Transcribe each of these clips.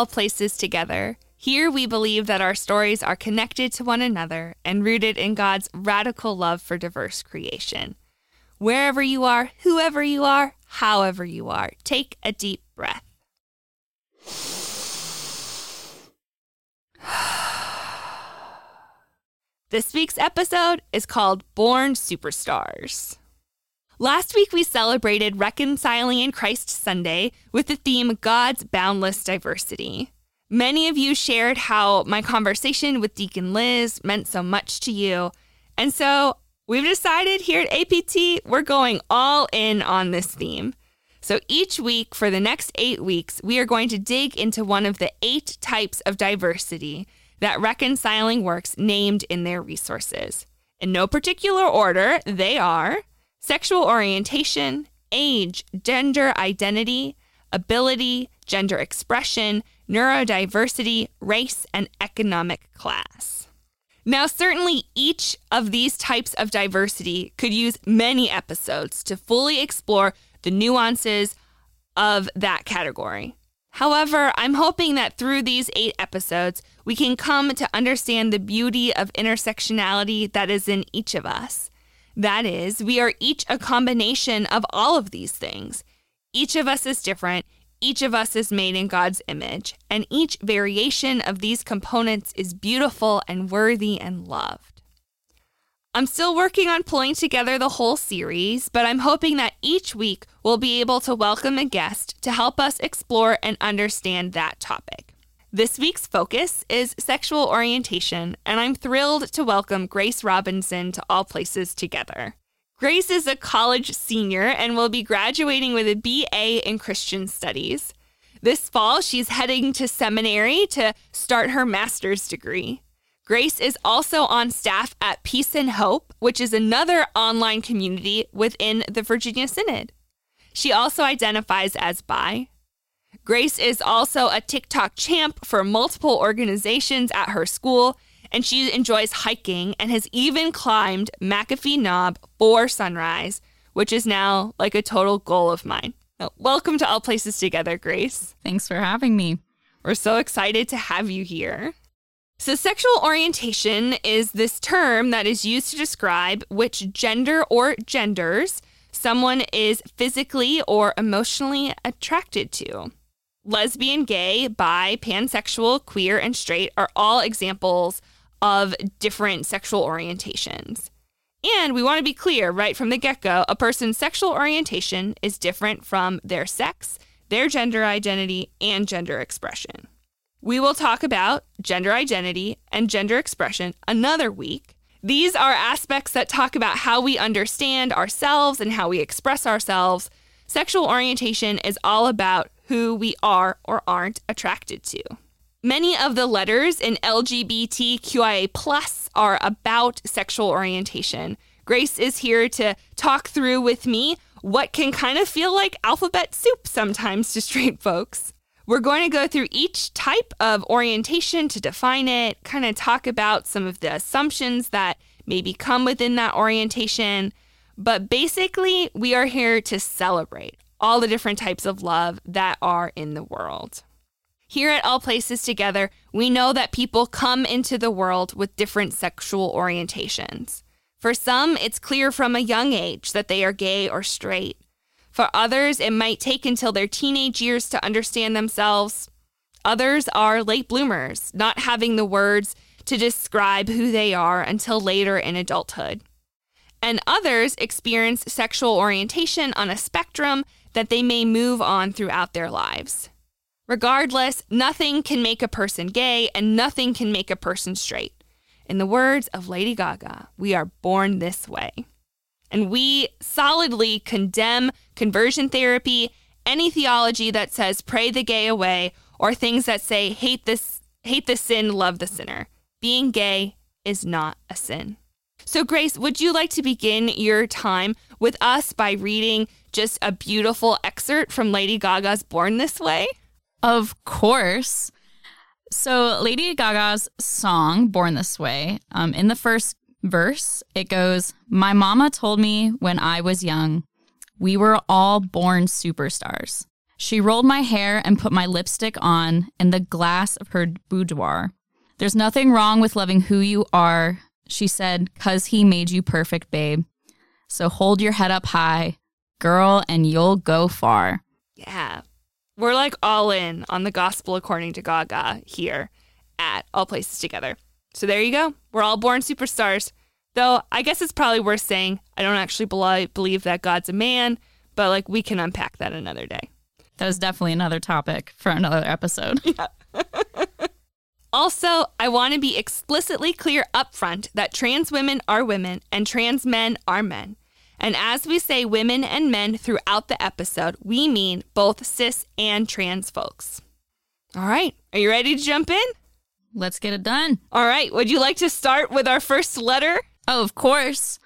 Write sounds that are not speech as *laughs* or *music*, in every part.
All Places Together. Here we believe that our stories are connected to one another and rooted in God's radical love for diverse creation. Wherever you are, whoever you are, however you are, take a deep breath. *sighs* This week's episode is called Born Superstars. Last week, we celebrated Reconciling in Christ Sunday with the theme God's Boundless Diversity. Many of you shared how my conversation with Deacon Liz meant so much to you. And so we've decided here at APT, we're going all in on this theme. So each week for the next eight weeks, we are going to dig into one of the eight types of diversity that Reconciling Works named in their resources. In no particular order, they are sexual orientation, age, gender identity, ability, gender expression, neurodiversity, race, and economic class. Now, certainly each of these types of diversity could use many episodes to fully explore the nuances of that category. However, I'm hoping that through these eight episodes, we can come to understand the beauty of intersectionality that is in each of us. That is, we are each a combination of all of these things. Each of us is different, each of us is made in God's image, and each variation of these components is beautiful and worthy and loved. I'm still working on pulling together the whole series, but I'm hoping that each week we'll be able to welcome a guest to help us explore and understand that topic. This week's focus is sexual orientation, and I'm thrilled to welcome Grace Robinson to All Places Together. Grace is a college senior and will be graduating with a BA in Christian Studies. This fall, she's heading to seminary to start her master's degree. Grace is also on staff at Peace and Hope, which is another online community within the Virginia Synod. She also identifies as bi. Grace is also a TikTok champ for multiple organizations at her school, and she enjoys hiking and has even climbed McAfee Knob for sunrise, which is now like a total goal of mine. welcome to All Places Together, Grace. Thanks for having me. We're so excited to have you here. So, sexual orientation is this term that is used to describe which gender or genders someone is physically or emotionally attracted to. Lesbian, gay, bi, pansexual, queer, and straight are all examples of different sexual orientations. And we want to be clear right from the get go a person's sexual orientation is different from their sex, their gender identity, and gender expression. We will talk about gender identity and gender expression another week. These are aspects that talk about how we understand ourselves and how we express ourselves. Sexual orientation is all about who we are or aren't attracted to. Many of the letters in LGBTQIA are about sexual orientation. Grace is here to talk through with me what can kind of feel like alphabet soup sometimes to straight *laughs* folks. We're going to go through each type of orientation to define it, kind of talk about some of the assumptions that maybe come within that orientation. But basically, we are here to celebrate all the different types of love that are in the world. Here at All Places Together, we know that people come into the world with different sexual orientations. For some, it's clear from a young age that they are gay or straight. For others, it might take until their teenage years to understand themselves. Others are late bloomers, not having the words to describe who they are until later in adulthood. And others experience sexual orientation on a spectrum that they may move on throughout their lives. Regardless, nothing can make a person gay and nothing can make a person straight. In the words of Lady Gaga, we are born this way. And we solidly condemn conversion therapy, any theology that says pray the gay away, or things that say hate this hate the sin, love the sinner. Being gay is not a sin. So Grace, would you like to begin your time with us by reading just a beautiful excerpt from Lady Gaga's Born This Way? Of course. So, Lady Gaga's song, Born This Way, um, in the first verse, it goes, My mama told me when I was young, we were all born superstars. She rolled my hair and put my lipstick on in the glass of her boudoir. There's nothing wrong with loving who you are, she said, cause he made you perfect, babe. So hold your head up high, girl, and you'll go far. Yeah. We're like all in on the gospel according to Gaga here at All Places Together. So there you go. We're all born superstars. Though I guess it's probably worth saying I don't actually believe that God's a man, but like we can unpack that another day. That is definitely another topic for another episode. Yeah. *laughs* also, I want to be explicitly clear upfront that trans women are women and trans men are men. And as we say women and men throughout the episode, we mean both cis and trans folks. All right, are you ready to jump in? Let's get it done. All right, would you like to start with our first letter? Oh, of course.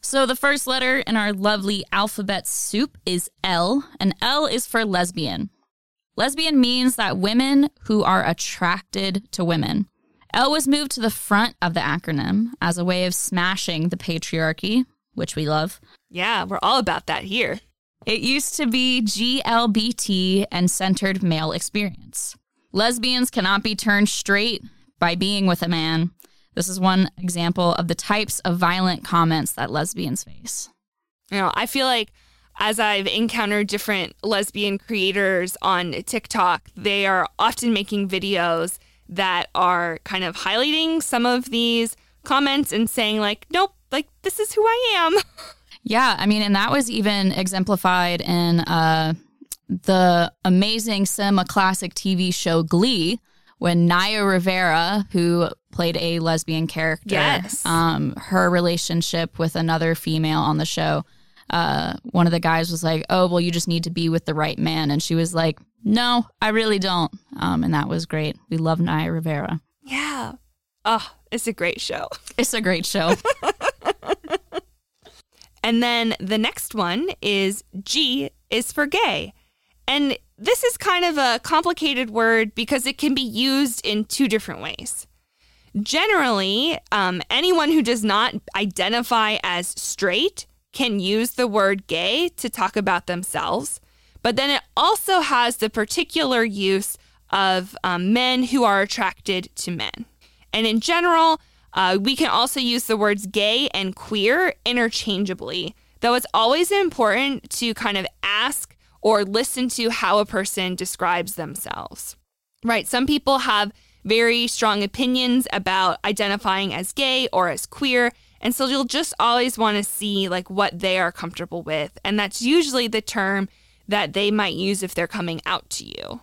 So the first letter in our lovely alphabet soup is L, and L is for lesbian. Lesbian means that women who are attracted to women. L was moved to the front of the acronym as a way of smashing the patriarchy, which we love. Yeah, we're all about that here. It used to be GLBT and centered male experience. Lesbians cannot be turned straight by being with a man. This is one example of the types of violent comments that lesbians face. You know, I feel like as I've encountered different lesbian creators on TikTok, they are often making videos that are kind of highlighting some of these comments and saying, like, nope, like, this is who I am. *laughs* Yeah. I mean, and that was even exemplified in uh, the amazing cinema classic TV show Glee when Naya Rivera, who played a lesbian character, yes. um, her relationship with another female on the show, uh, one of the guys was like, "Oh, well, you just need to be with the right man," and she was like, "No, I really don't," um, and that was great. We love Naya Rivera. Yeah. Oh, it's a great show. *laughs* It's a great show. *laughs* and then the next one is G is for gay. And this is kind of a complicated word because it can be used in two different ways. Generally, um, anyone who does not identify as straight can use the word gay to talk about themselves, but then it also has the particular use of um, men who are attracted to men. And in general, uh, we can also use the words gay and queer interchangeably, though it's always important to kind of ask or listen to how a person describes themselves. Right? Some people have very strong opinions about identifying as gay or as queer, and so you'll just always want to see like what they are comfortable with, and that's usually the term that they might use if they're coming out to you.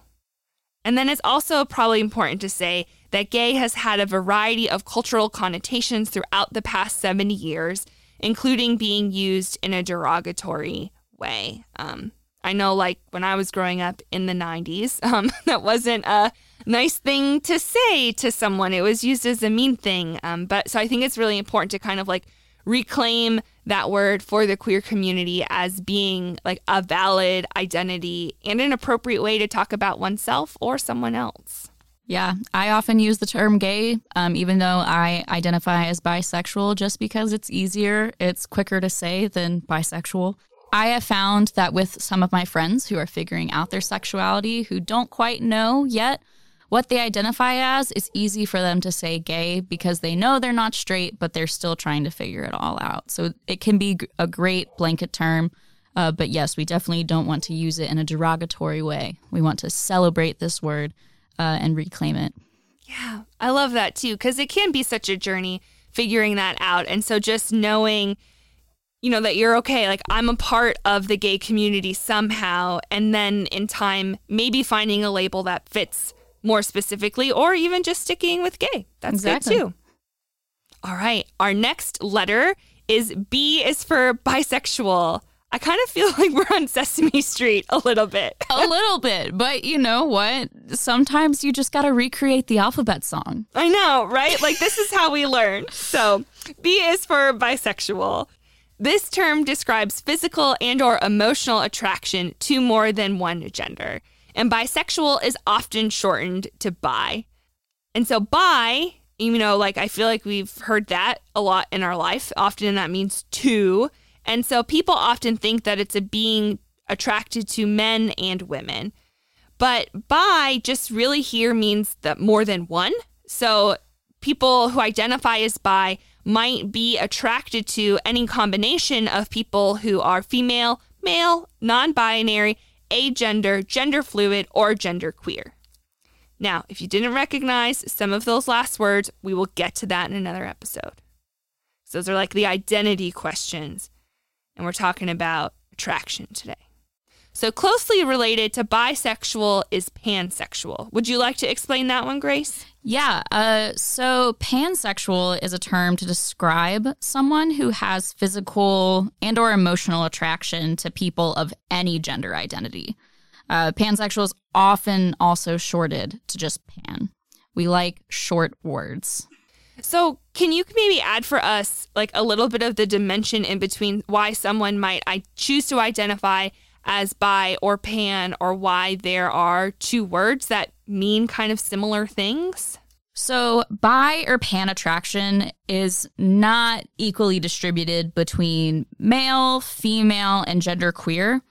And then it's also probably important to say that gay has had a variety of cultural connotations throughout the past 70 years, including being used in a derogatory way. Um, I know, like when I was growing up in the 90s, *laughs* um, that wasn't a nice thing to say to someone. It was used as a mean thing. Um, but so I think it's really important to kind of like reclaim that word for the queer community as being like a valid identity and an appropriate way to talk about oneself or someone else. Yeah, I often use the term gay, um, even though I identify as bisexual, just because it's easier, it's quicker to say than bisexual. I have found that with some of my friends who are figuring out their sexuality, who don't quite know yet what they identify as, it's easy for them to say gay because they know they're not straight, but they're still trying to figure it all out. So it can be a great blanket term. Uh, but yes, we definitely don't want to use it in a derogatory way. We want to celebrate this word uh, and reclaim it. Yeah, I love that too, because it can be such a journey figuring that out. And so just knowing you know, that you're okay. Like, I'm a part of the gay community somehow. And then in time, maybe finding a label that fits more specifically, or even just sticking with gay. That's exactly. good too. All right. Our next letter is B is for bisexual. I kind of feel *laughs* like we're on Sesame Street a little bit. a *laughs* little bit. But you know what? Sometimes you just got to recreate the alphabet song. I know, right? Like, this is how we learn. So, B is for bisexual. This term describes physical and or emotional attraction to more than one gender. And bisexual is often shortened to bi. And so bi, you know, like I feel like we've heard that a lot in our life. Often that means two. And so people often think that it's a being attracted to men and women. But bi just really here means that more than one. So people who identify as bi might be attracted to any combination of people who are female, male, non binary, agender, gender fluid, or gender queer. Now, if you didn't recognize some of those last words, we will get to that in another episode. So those are like the identity questions. And we're talking about attraction today. So, closely related to bisexual is pansexual. Would you like to explain that one, Grace? Yeah. Uh, so, pansexual is a term to describe someone who has physical and/or emotional attraction to people of any gender identity. Uh, pansexual is often also shorted to just pan. We like short words. So, can you maybe add for us like a little bit of the dimension in between why someone might I choose to identify as bi or pan or why there are two words that mean kind of similar things? So, bi or pan attraction is not equally distributed between male, female, and gender queer.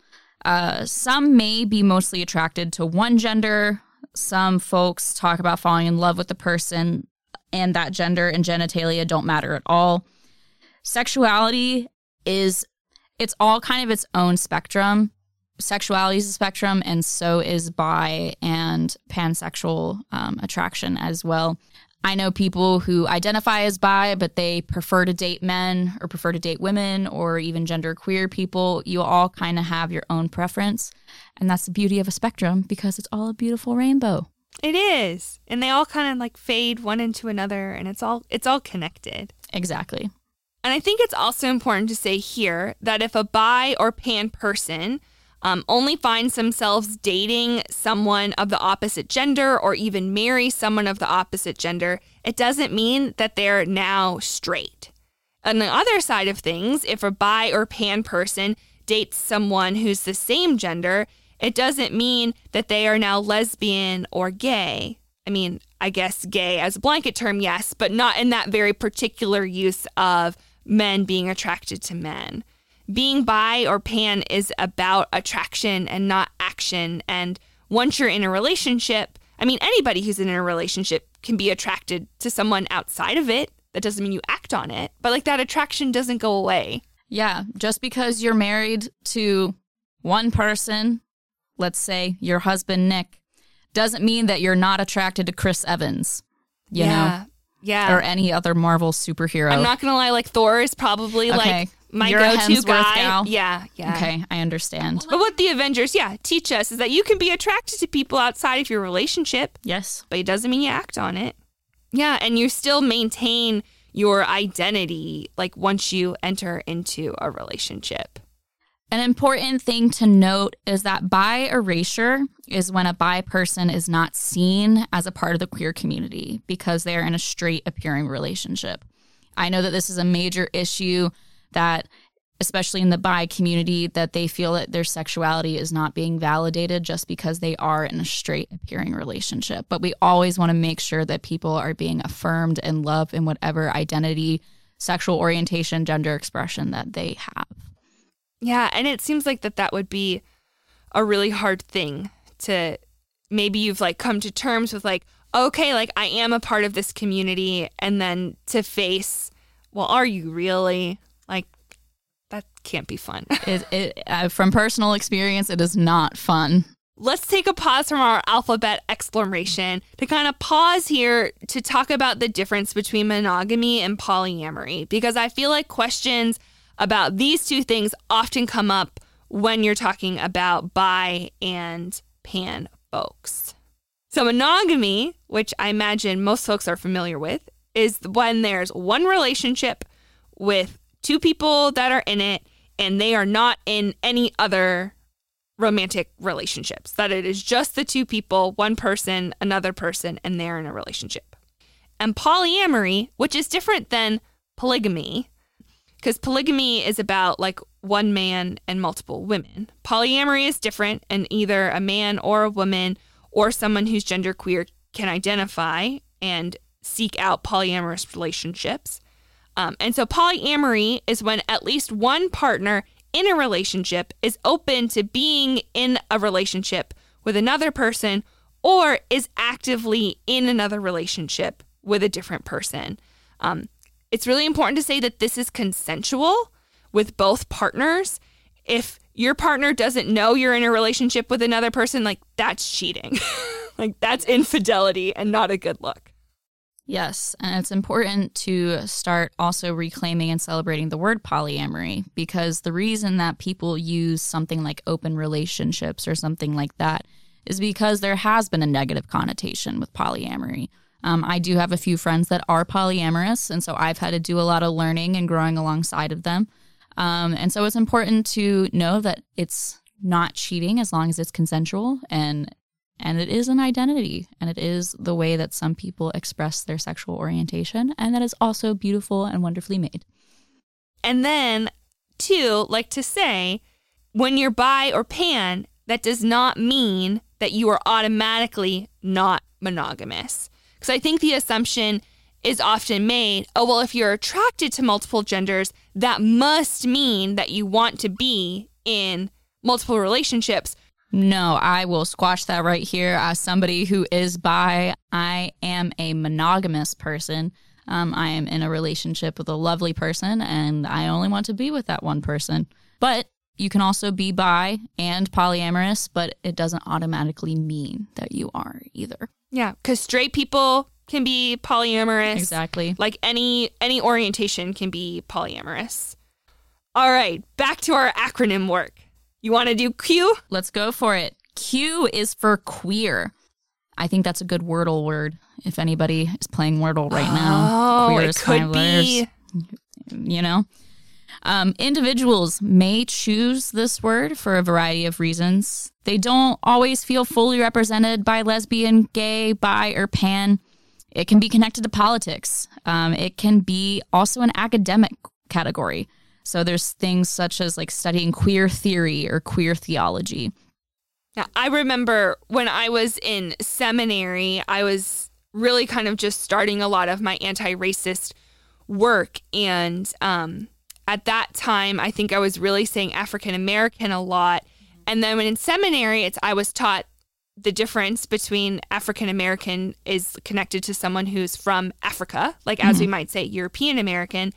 Uh, some may be mostly attracted to one gender. Some folks talk about falling in love with the person and that gender and genitalia don't matter at all. Sexuality is it's all kind of its own spectrum. Sexuality is a spectrum, and so is bi and pansexual um, attraction as well. I know people who identify as bi, but they prefer to date men or prefer to date women or even gender queer people. You all kind of have your own preference. And that's the beauty of a spectrum because it's all a beautiful rainbow. It is. And they all kind of like fade one into another and it's all it's all connected. Exactly. And I think it's also important to say here that if a bi or pan person um, only finds themselves dating someone of the opposite gender or even marry someone of the opposite gender, it doesn't mean that they're now straight. On the other side of things, if a bi or pan person dates someone who's the same gender, it doesn't mean that they are now lesbian or gay. I mean, I guess gay as a blanket term, yes, but not in that very particular use of men being attracted to men. Being bi or pan is about attraction and not action. And once you're in a relationship, I mean, anybody who's in a relationship can be attracted to someone outside of it. That doesn't mean you act on it, but like that attraction doesn't go away. Yeah, just because you're married to one person let's say your husband Nick, doesn't mean that you're not attracted to Chris Evans, you yeah. know? Yeah. Or any other Marvel superhero. I'm not going to lie, like Thor is probably okay. like my You're go-to guy. Gal. Yeah, yeah. Okay, I understand. But what the Avengers, yeah, teach us is that you can be attracted to people outside of your relationship. Yes. But it doesn't mean you act on it. Yeah, and you still maintain your identity like once you enter into a relationship. An important thing to note is that bi erasure is when a bi person is not seen as a part of the queer community because they are in a straight appearing relationship. I know that this is a major issue that especially in the bi community that they feel that their sexuality is not being validated just because they are in a straight appearing relationship. But we always want to make sure that people are being affirmed and loved in whatever identity, sexual orientation, gender expression that they have. Yeah, and it seems like that that would be a really hard thing to maybe you've like come to terms with like okay, like I am a part of this community and then to face well, are you really? Like that can't be fun. it, it, uh, from personal experience, it is not fun. Let's take a pause from our alphabet exploration to kind of pause here to talk about the difference between monogamy and polyamory because I feel like questions about these two things often come up when you're talking about bi and pan folks. So, monogamy, which I imagine most folks are familiar with, is when there's one relationship with two people that are in it and they are not in any other romantic relationships. That it is just the two people, one person, another person, and they're in a relationship. And polyamory, which is different than polygamy, because polygamy is about like one man and multiple women. Polyamory is different, and either a man or a woman or someone who's genderqueer can identify and seek out polyamorous relationships. Um, and so polyamory is when at least one partner in a relationship, is open to being in a relationship with another person, or is actively in another relationship with a different person. Um, it's really important to say that this is consensual with both partners. If your partner doesn't know you're in a relationship with another person, like that's cheating. *laughs* like that's infidelity and not a good look. Yes, and it's important to start also reclaiming and celebrating the word polyamory because the reason that people use something like open relationships or something like that is because there has been a negative connotation with polyamory. Um, I do have a few friends that are polyamorous, and so I've had to do a lot of learning and growing alongside of them. Um, and so it's important to know that it's not cheating as long as it's consensual and and it is an identity and it is the way that some people express their sexual orientation and that is also beautiful and wonderfully made. And then two, like to say, when you're bi or pan, that does not mean that you are automatically not monogamous. Because I think the assumption is often made oh, well, if you're attracted to multiple genders, that must mean that you want to be in multiple relationships. No, I will squash that right here. As somebody who is bi, I am a monogamous person. Um, I am in a relationship with a lovely person, and I only want to be with that one person. But you can also be bi and polyamorous, but it doesn't automatically mean that you are either. Yeah, because straight people can be polyamorous. Exactly. Like any any orientation can be polyamorous. All right, back to our acronym work. You want to do Q? Let's go for it. Q is for queer. I think that's a good Wordle word. If anybody is playing Wordle right now, oh, queer it could be. You know, um, individuals may choose this word for a variety of reasons. They don't always feel fully represented by lesbian, gay, bi, or pan. It can be connected to politics. Um, it can be also an academic category. So there's things such as like studying queer theory or queer theology. Now, I remember when I was in seminary, I was really kind of just starting a lot of my anti racist work. And um, at that time, I think I was really saying African American a lot. And then when in seminary, it's I was taught the difference between African American is connected to someone who's from Africa, like as mm-hmm. we might say European American,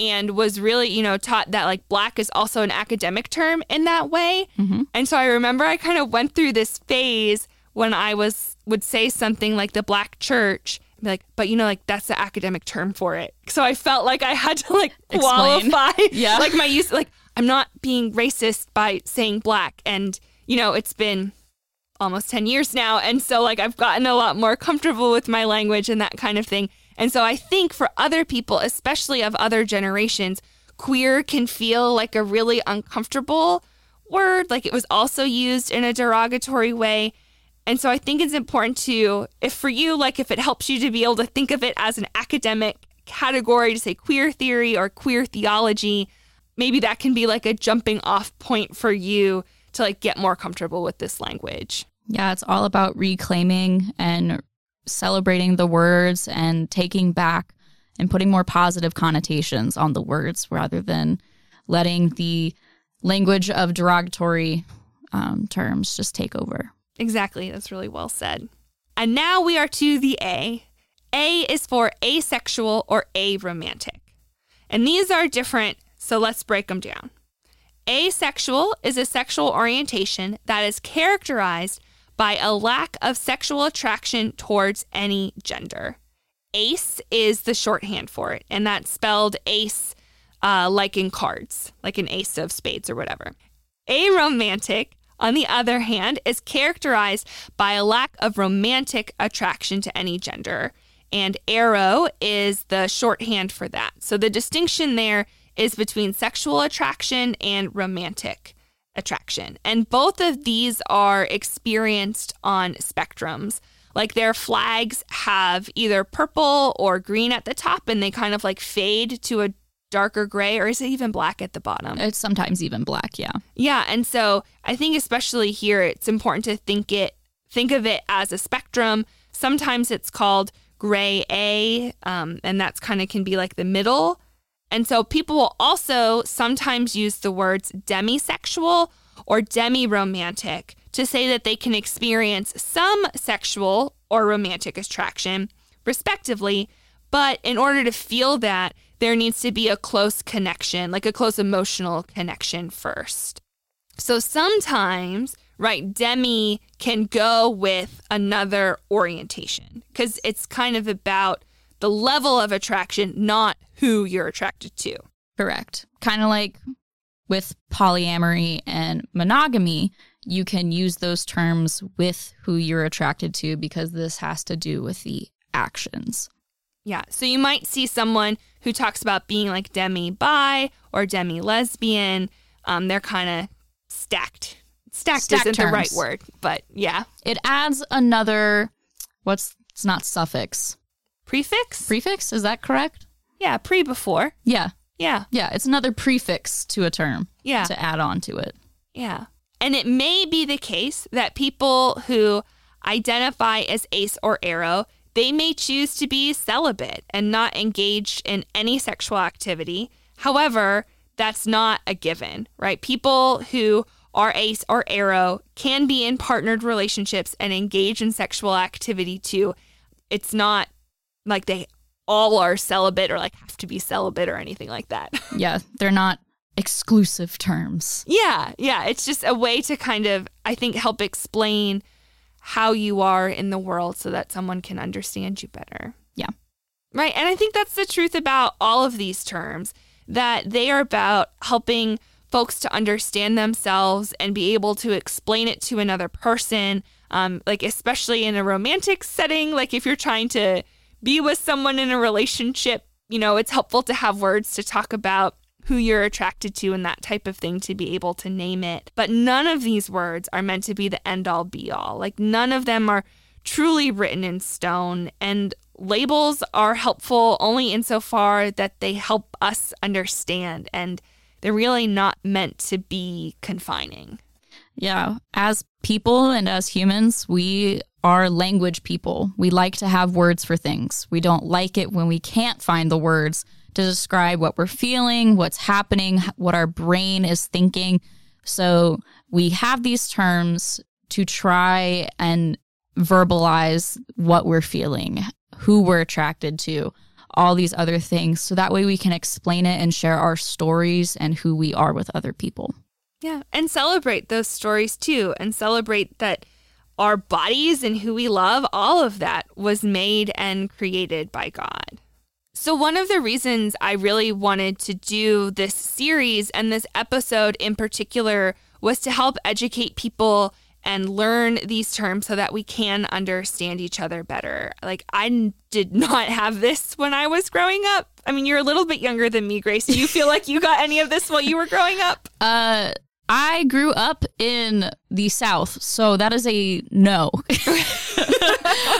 and was really, you know, taught that like black is also an academic term in that way. Mm-hmm. And so I remember I kind of went through this phase when I was would say something like the black church be like, but you know, like that's the academic term for it. So I felt like I had to like *laughs* qualify, *laughs* yeah, like my use. Like I'm not being racist by saying black, and you know, it's been almost 10 years now. And so, like, I've gotten a lot more comfortable with my language and that kind of thing. And so, I think for other people, especially of other generations, queer can feel like a really uncomfortable word. Like, it was also used in a derogatory way. And so I think it's important to, if for you, like if it helps you to be able to think of it as an academic category, to say queer theory or queer theology, maybe that can be like a jumping off point for you to like get more comfortable with this language. Yeah, it's all about reclaiming and celebrating the words and taking back and putting more positive connotations on the words rather than letting the language of derogatory um, terms just take over. Exactly. That's really well said. And now we are to the A. A is for asexual or aromantic. And these are different, so let's break them down. Asexual is a sexual orientation that is characterized by a lack of sexual attraction towards any gender. Ace is the shorthand for it, and that's spelled ace uh, like in cards, like an ace of spades or whatever. Aromantic on the other hand, is characterized by a lack of romantic attraction to any gender. And aro is the shorthand for that. So the distinction there is between sexual attraction and romantic attraction. And both of these are experienced on spectrums. Like their flags have either purple or green at the top, and they kind of like fade to a darker gray or is it even black at the bottom? It's sometimes even black, yeah. Yeah, and so I think especially here it's important to think it think of it as a spectrum. Sometimes it's called gray A, um, and that's kind of can be like the middle. And so people will also sometimes use the words demisexual or demi romantic to say that they can experience some sexual or romantic attraction, respectively. But in order to feel that, there needs to be a close connection, like a close emotional connection first. So sometimes, right, demi can go with another orientation because it's kind of about the level of attraction, not who you're attracted to. Correct. Kind of like with polyamory and monogamy, you can use those terms with who you're attracted to because this has to do with the actions. Yeah. So you might see someone who talks about being like demi bi or demi lesbian. Um, they're kind of stacked. Stacked, Stacked isn't the right word, but yeah. It adds another, what's, it's not suffix, Prefix? prefix. Is that correct? Yeah, pre before. Yeah. Yeah. Yeah. It's another prefix to a term Yeah. to add on to it. Yeah. And it may be the case that people who identify as ace or aro, they may choose to be celibate and not engaged in any sexual activity. However, that's not a given, right? People who are ace or aro can be in partnered relationships and engage in sexual activity too. It's not like they all are celibate or like have to be celibate or anything like that. *laughs* Yeah. They're not exclusive terms. Yeah, yeah. It's just a way to kind of, I think, help explain how you are in the world so that someone can understand you better. Yeah. Right. And I think that's the truth about all of these terms that they are about helping folks to understand themselves and be able to explain it to another person. Um, like, especially in a romantic setting, like if you're trying to be with someone in a relationship, you know, it's helpful to have words to talk about who you're attracted to and that type of thing to be able to name it. But none of these words are meant to be the end all be all. Like none of them are truly written in stone. And labels are helpful only insofar that they help us understand. And they're really not meant to be confining. Yeah. As people and as humans, we are language people. We like to have words for things. We don't like it when we can't find the words to describe what we're feeling, what's happening, what our brain is thinking. So we have these terms to try and verbalize what we're feeling, who we're attracted to, all these other things. So that way we can explain it and share our stories and who we are with other people. Yeah. And celebrate those stories too, and celebrate that our bodies and who we love, all of that was made and created by God. So, one of the reasons I really wanted to do this series and this episode in particular was to help educate people and learn these terms so that we can understand each other better. Like, I did *laughs* not have this when I was growing up. I mean, you're a little bit younger than me, Grace. Do you feel like you got any of this while you were growing up? Uh, I grew up in the South, so that is a no. *laughs*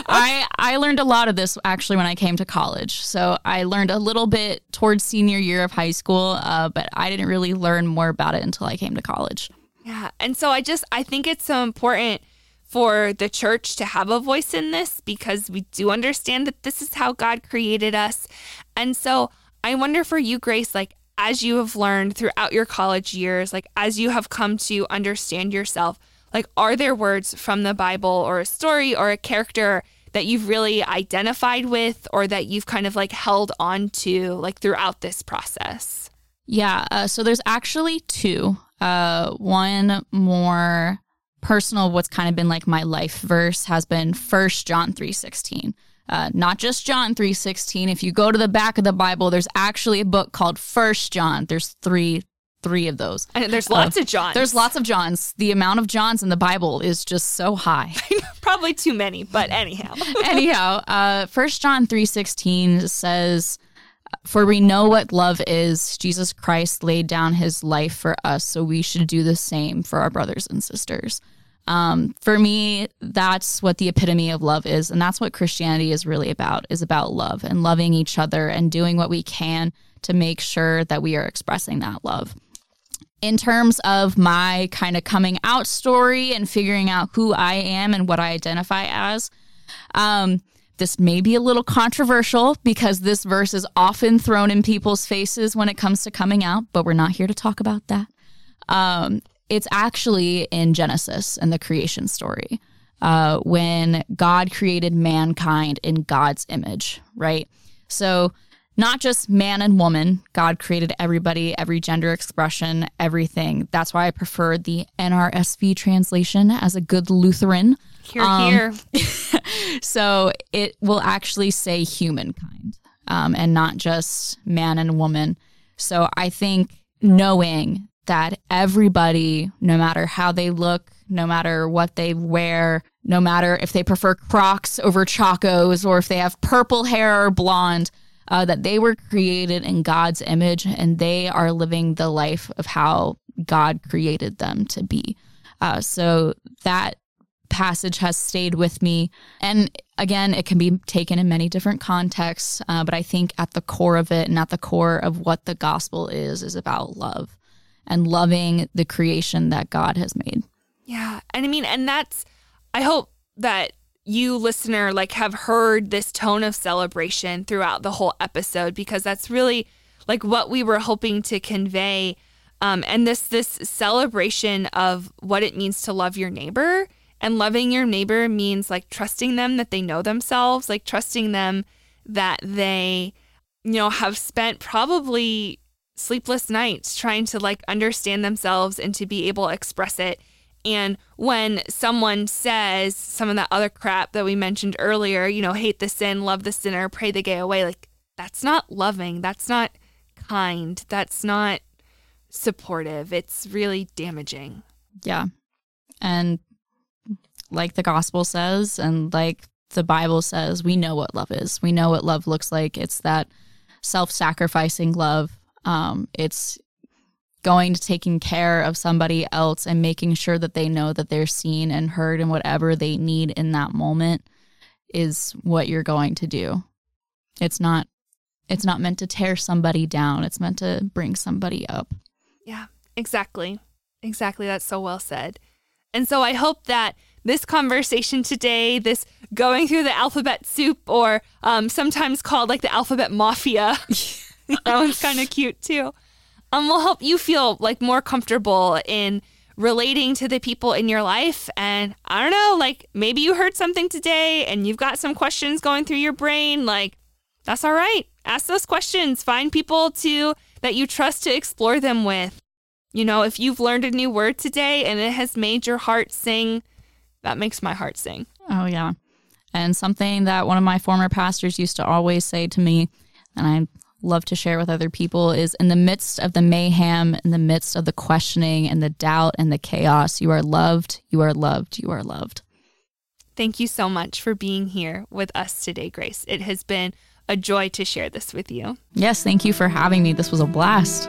I I learned a lot of this actually when I came to college. So I learned a little bit towards senior year of high school, uh, but I didn't really learn more about it until I came to college. Yeah. And so I just, I think it's so important for the church to have a voice in this because we do understand that this is how God created us. And so I wonder for you, Grace, like, as you have learned throughout your college years, like, as you have come to understand yourself, like, are there words from the Bible or a story or a character that you've really identified with or that you've kind of like held on to, like, throughout this process? Yeah, uh, so there's actually two. Uh, one more personal, what's kind of been like my life verse has been First John three sixteen. Uh, not just John three sixteen. If you go to the back of the Bible, there's actually a book called First John. There's three three of those. And there's lots of Johns. There's lots of Johns. The amount of Johns in the Bible is just so high. *laughs* Probably too many, but anyhow. *laughs* Anyhow, uh, First John three sixteen says, "For we know what love is. Jesus Christ laid down His life for us, so we should do the same for our brothers and sisters." Um, for me, that's what the epitome of love is, and that's what Christianity is really about: is about love and loving each other and doing what we can to make sure that we are expressing that love in terms of my kind of coming out story and figuring out who I am and what I identify as, um, this may be a little controversial because this verse is often thrown in people's faces when it comes to coming out, but we're not here to talk about that. Um, it's actually in Genesis and the creation story uh, when God created mankind in God's image, right? So, not just man and woman, God created everybody, every gender expression, everything. That's why I prefer the NRSV translation as a good Lutheran. Here, um, here. *laughs* so, it will actually say humankind um, and not just man and woman. So, I think knowing that everybody, no matter how they look, no matter what they wear, no matter if they prefer Crocs over Chacos or if they have purple hair or blonde, uh, that they were created in God's image and they are living the life of how God created them to be. Uh, so that passage has stayed with me. And again, it can be taken in many different contexts, uh, but I think at the core of it and at the core of what the gospel is, is about love and loving the creation that God has made. Yeah. And I mean, and that's, I hope that you listener like have heard this tone of celebration throughout the whole episode because that's really like what we were hoping to convey um, and this this celebration of what it means to love your neighbor and loving your neighbor means like trusting them that they know themselves like trusting them that they you know have spent probably sleepless nights trying to like understand themselves and to be able to express it and when someone says some of that other crap that we mentioned earlier, you know, hate the sin, love the sinner, pray the gay away, like that's not loving. That's not kind. That's not supportive. It's really damaging. Yeah. And like the gospel says, and like the Bible says, we know what love is. We know what love looks like. It's that self sacrificing love. Um, it's going to taking care of somebody else and making sure that they know that they're seen and heard and whatever they need in that moment is what you're going to do. It's not it's not meant to tear somebody down. It's meant to bring somebody up. Yeah, exactly. Exactly. That's so well said. And so I hope that this conversation today, this going through the alphabet soup, or um, sometimes called like the alphabet mafia, *laughs* *laughs* that one's kind of cute too um, will help you feel like more comfortable in relating to the people in your life. And I don't know, like maybe you heard something today and you've got some questions going through your brain. Like, that's all right. Ask those questions. Find people to that you trust to explore them with. You know, if you've learned a new word today and it has made your heart sing, that makes my heart sing. Oh, yeah. And something that one of my former pastors used to always say to me, and I love to share with other people is in the midst of the mayhem, in the midst of the questioning and the doubt and the chaos, you are loved, you are loved, you are loved. Thank you so much for being here with us today, Grace. It has been a joy to share this with you. Yes, thank you for having me. This was a blast.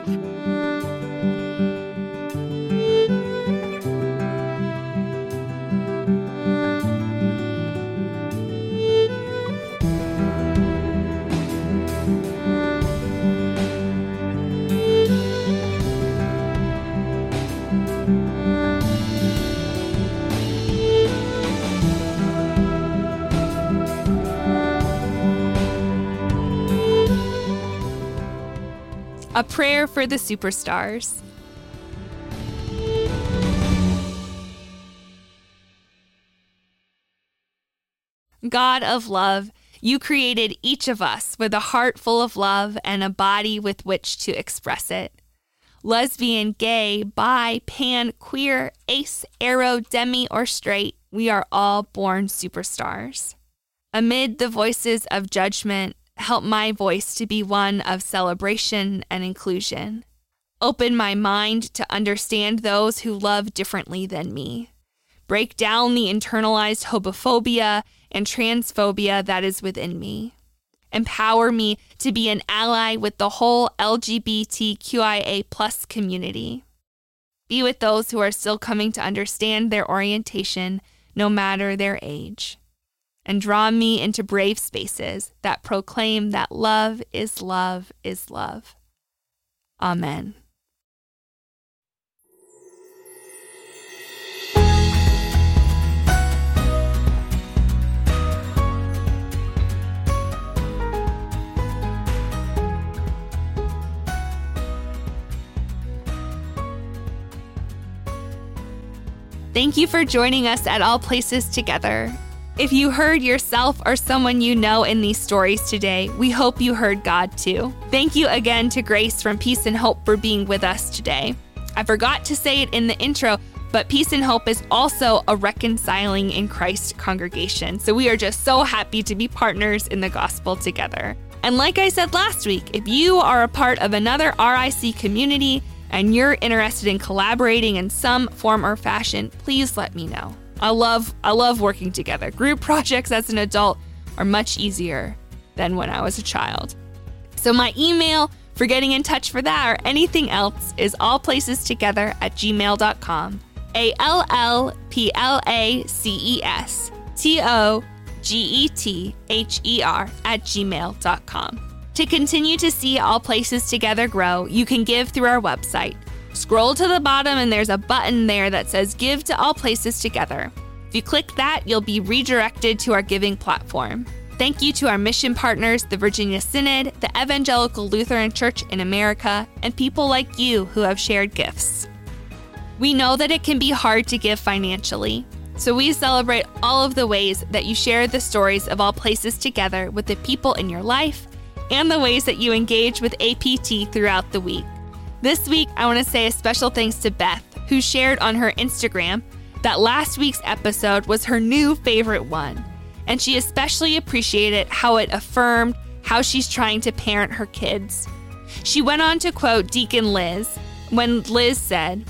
A prayer for the superstars. God of love, you created each of us with a heart full of love and a body with which to express it. Lesbian, gay, bi, pan, queer, ace, aro, demi, or straight, we are all born superstars. Amid the voices of judgment, help my voice to be one of celebration and inclusion. Open my mind to understand those who love differently than me. Break down the internalized homophobia and transphobia that is within me. Empower me to be an ally with the whole LGBTQIA plus community. Be with those who are still coming to understand their orientation, no matter their age and draw me into brave spaces that proclaim that love is love is love. Amen. Thank you for joining us at All Places Together. If you heard yourself or someone you know in these stories today, we hope you heard God too. Thank you again to Grace from Peace and Hope for being with us today. I forgot to say it in the intro, but Peace and Hope is also a reconciling in Christ congregation. So we are just so happy to be partners in the gospel together. And like I said last week, if you are a part of another RIC community and you're interested in collaborating in some form or fashion, please let me know. I love I love working together. Group projects as an adult are much easier than when I was a child. So my email for getting in touch for that or anything else is allplacestogether at gmail.com. A L L P L A C E S T O G E T H E R at gmail.com. To continue to see All Places Together grow, you can give through our website Scroll to the bottom and there's a button there that says Give to All Places Together. If you click that, you'll be redirected to our giving platform. Thank you to our mission partners, the Virginia Synod, the Evangelical Lutheran Church in America, and people like you who have shared gifts. We know that it can be hard to give financially, so we celebrate all of the ways that you share the stories of all places together with the people in your life and the ways that you engage with APT throughout the week. This week, I want to say a special thanks to Beth, who shared on her Instagram that last week's episode was her new favorite one. And she especially appreciated how it affirmed how she's trying to parent her kids. She went on to quote Deacon Liz when Liz said,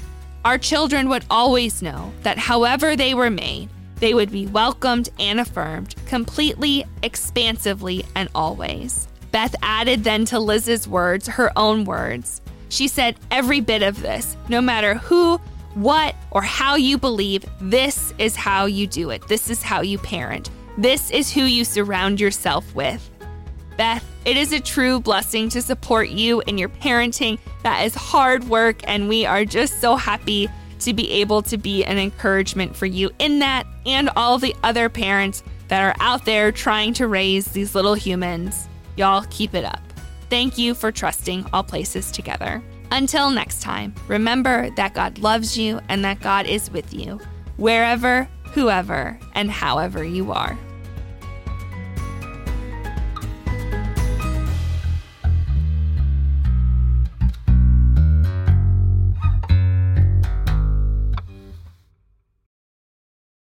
Our children would always know that however they were made, they would be welcomed and affirmed completely, expansively, and always. Beth added then to Liz's words her own words. She said, Every bit of this, no matter who, what, or how you believe, this is how you do it. This is how you parent. This is who you surround yourself with. Beth, it is a true blessing to support you in your parenting. That is hard work, and we are just so happy to be able to be an encouragement for you in that and all the other parents that are out there trying to raise these little humans. Y'all keep it up. Thank you for trusting all places together. Until next time, remember that God loves you and that God is with you, wherever, whoever, and however you are.